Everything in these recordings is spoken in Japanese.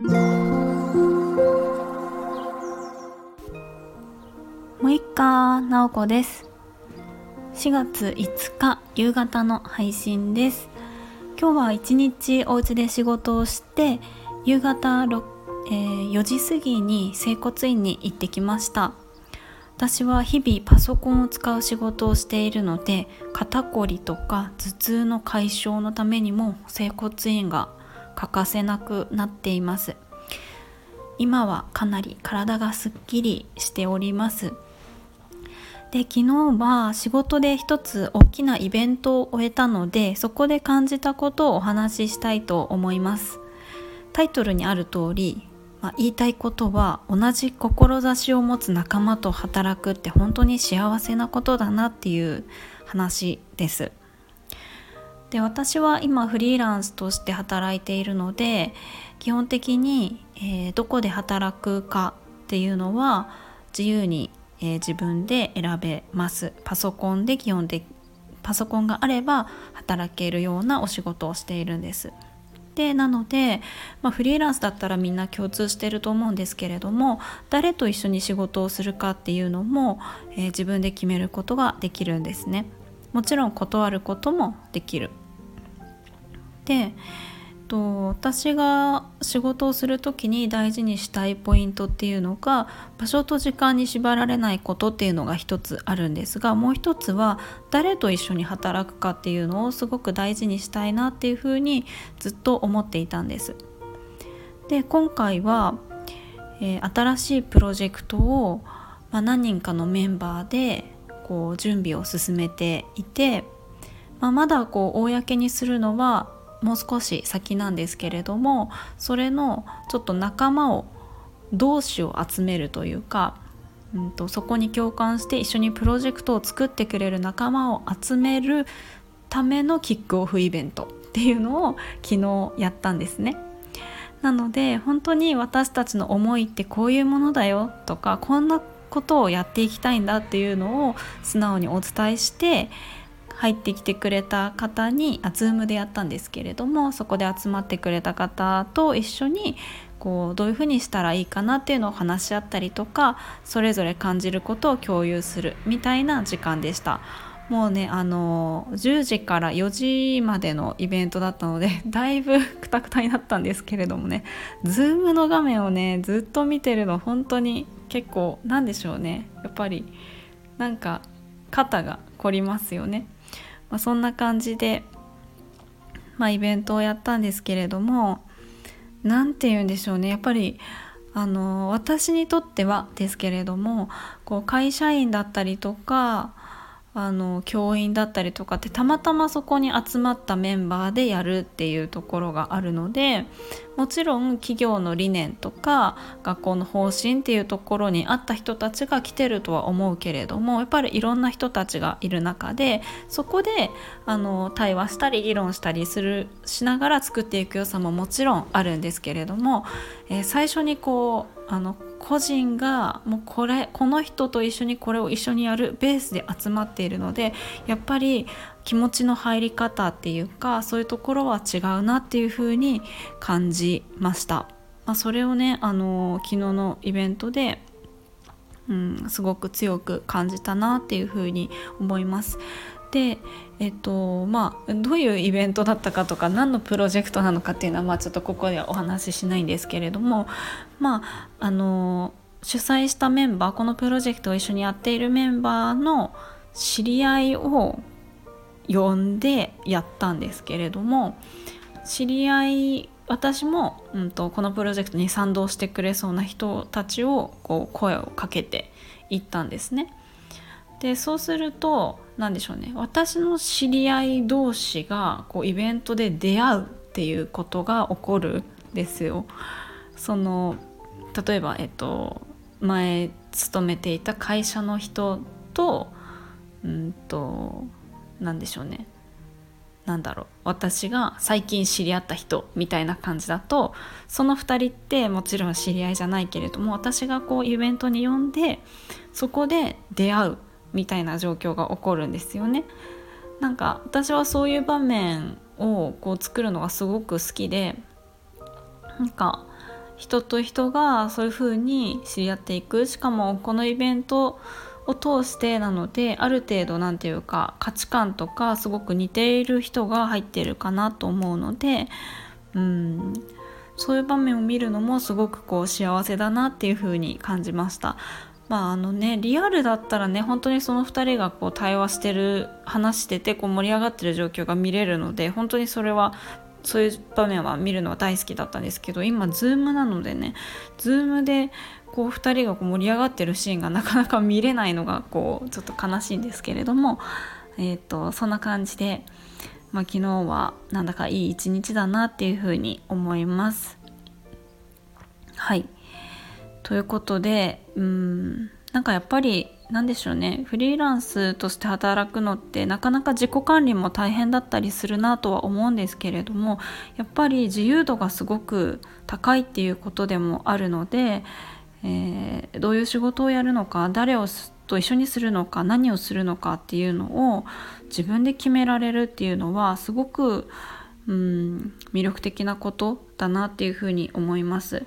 もういっかなおこです。4月5日夕方の配信です。今日は一日お家で仕事をして夕方6、えー、4時過ぎに整骨院に行ってきました。私は日々パソコンを使う仕事をしているので肩こりとか頭痛の解消のためにも整骨院が欠かせなくなっています。今はかなり体がすっきりしております。で昨日は仕事で一つ大きなイベントを終えたのでそこで感じたことをお話ししたいと思います。タイトルにある通り、まあ、言いたいことは同じ志を持つ仲間と働くって本当に幸せなことだなっていう話です。で私は今フリーランスとして働いているので基本的に、えー、どこで働くかっていうのは自由に、えー、自分で選べます。パソコンで基本的パソコンがあれば働けるようなお仕事をしているんです。でなので、まあ、フリーランスだったらみんな共通してると思うんですけれども誰と一緒に仕事をするかっていうのも、えー、自分で決めることができるんですね。もちろん断ることもできるでと私が仕事をする時に大事にしたいポイントっていうのが場所と時間に縛られないことっていうのが一つあるんですがもう一つは誰と一緒に働くかっていうのをすごく大事にしたいなっていうふうにずっと思っていたんです。で今回は、えー、新しいプロジェクトを、まあ、何人かのメンバーでこう準備を進めていて、まあ、まだこう公にするのはもう少し先なんですけれどもそれのちょっと仲間を同士を集めるというか、うんと、そこに共感して一緒にプロジェクトを作ってくれる仲間を集めるためのキックオフイベントっていうのを昨日やったんですね。なので本当に私たちの思いってこういうものだよとかこんなことをやっていきたいんだっていうのを素直にお伝えして入ってきてくれた方にあ Zoom でやったんですけれどもそこで集まってくれた方と一緒にこうどういうふうにしたらいいかなっていうのを話し合ったりとかそれぞれ感じることを共有するみたいな時間でした。もうねあの10時から4時までのイベントだったので だいぶくたくたになったんですけれどもね Zoom の画面をねずっと見てるの本当に結構なんでしょうねやっぱりなんか肩が凝りますよね。まあ、そんな感じで、まあ、イベントをやったんですけれども何て言うんでしょうねやっぱりあの私にとってはですけれどもこう会社員だったりとかあの教員だったりとかってたまたまそこに集まったメンバーでやるっていうところがあるのでもちろん企業の理念とか学校の方針っていうところに合った人たちが来てるとは思うけれどもやっぱりいろんな人たちがいる中でそこであの対話したり議論したりするしながら作っていく良さももちろんあるんですけれども、えー、最初にこうあの個人がもうこれこの人と一緒にこれを一緒にやるベースで集まっているのでやっぱり気持ちの入り方っていうかそういうところは違うなっていうふうに感じました。まあ、それをねあの昨日のイベントでうん、すごく強く感じたなっていうふうに思います。でえっとまあどういうイベントだったかとか何のプロジェクトなのかっていうのは、まあ、ちょっとここではお話ししないんですけれどもまああの主催したメンバーこのプロジェクトを一緒にやっているメンバーの知り合いを呼んでやったんですけれども知り合い私も、うんと、このプロジェクトに賛同してくれそうな人たちをこう声をかけていったんですね。でそうすると何でしょうね。私の知り合い同士がこうイベントで出会うっていうことが起こるんですよ。その例えば、えっと、前勤めていた会社の人とうんと何でしょうね。なんだろう。私が最近知り合った人みたいな感じだとその2人ってもちろん知り合いじゃないけれども私がこうイベントに呼んでそこで出会うみたいな状況が起こるんですよね。なんか私はそういう場面をこう作るのがすごく好きでなんか人と人がそういう風に知り合っていくしかもこのイベントを通してなのである程度何て言うか価値観とかすごく似ている人が入ってるかなと思うのでうんそういう場面を見るのもすごくこう幸せだなっていう風に感じました。まああのねリアルだったらね本当にその2人がこう対話してる話しててこう盛り上がってる状況が見れるので本当にそれはそういう場面は見るのは大好きだったんですけど今 Zoom なのでね Zoom でこう2人がこう盛り上がってるシーンがなかなか見れないのがこうちょっと悲しいんですけれども、えーと、そんな感じで、まあ、昨日はなんだかいい一日だなっていうふうに思います。はいということでうんなんかやっぱり何でしょうねフリーランスとして働くのってなかなか自己管理も大変だったりするなとは思うんですけれどもやっぱり自由度がすごく高いっていうことでもあるので、えー、どういう仕事をやるのか誰をと一緒にするのか何をするのかっていうのを自分で決められるっていうのはすごくうん魅力的なことだなっていうふうに思います。やっ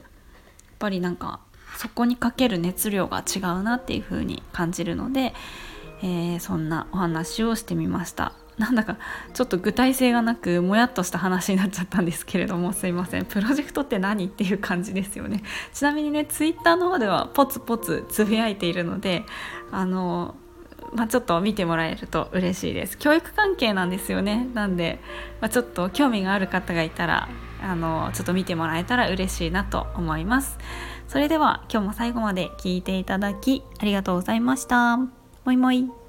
ぱりなんかそこにかける熱量が違うなっていう風に感じるので、えー、そんなお話をしてみました。なんだかちょっと具体性がなくもやっとした話になっちゃったんですけれどもすいません。プロジェクトって何っていう感じですよね。ちなみにねツイッターの方ではポツポツつぶやいているのであのまあ、ちょっと見てもらえると嬉しいです教育関係なんですよねなんで、まあ、ちょっと興味がある方がいたらあのちょっと見てもらえたら嬉しいなと思いますそれでは今日も最後まで聞いていただきありがとうございました。もいもい。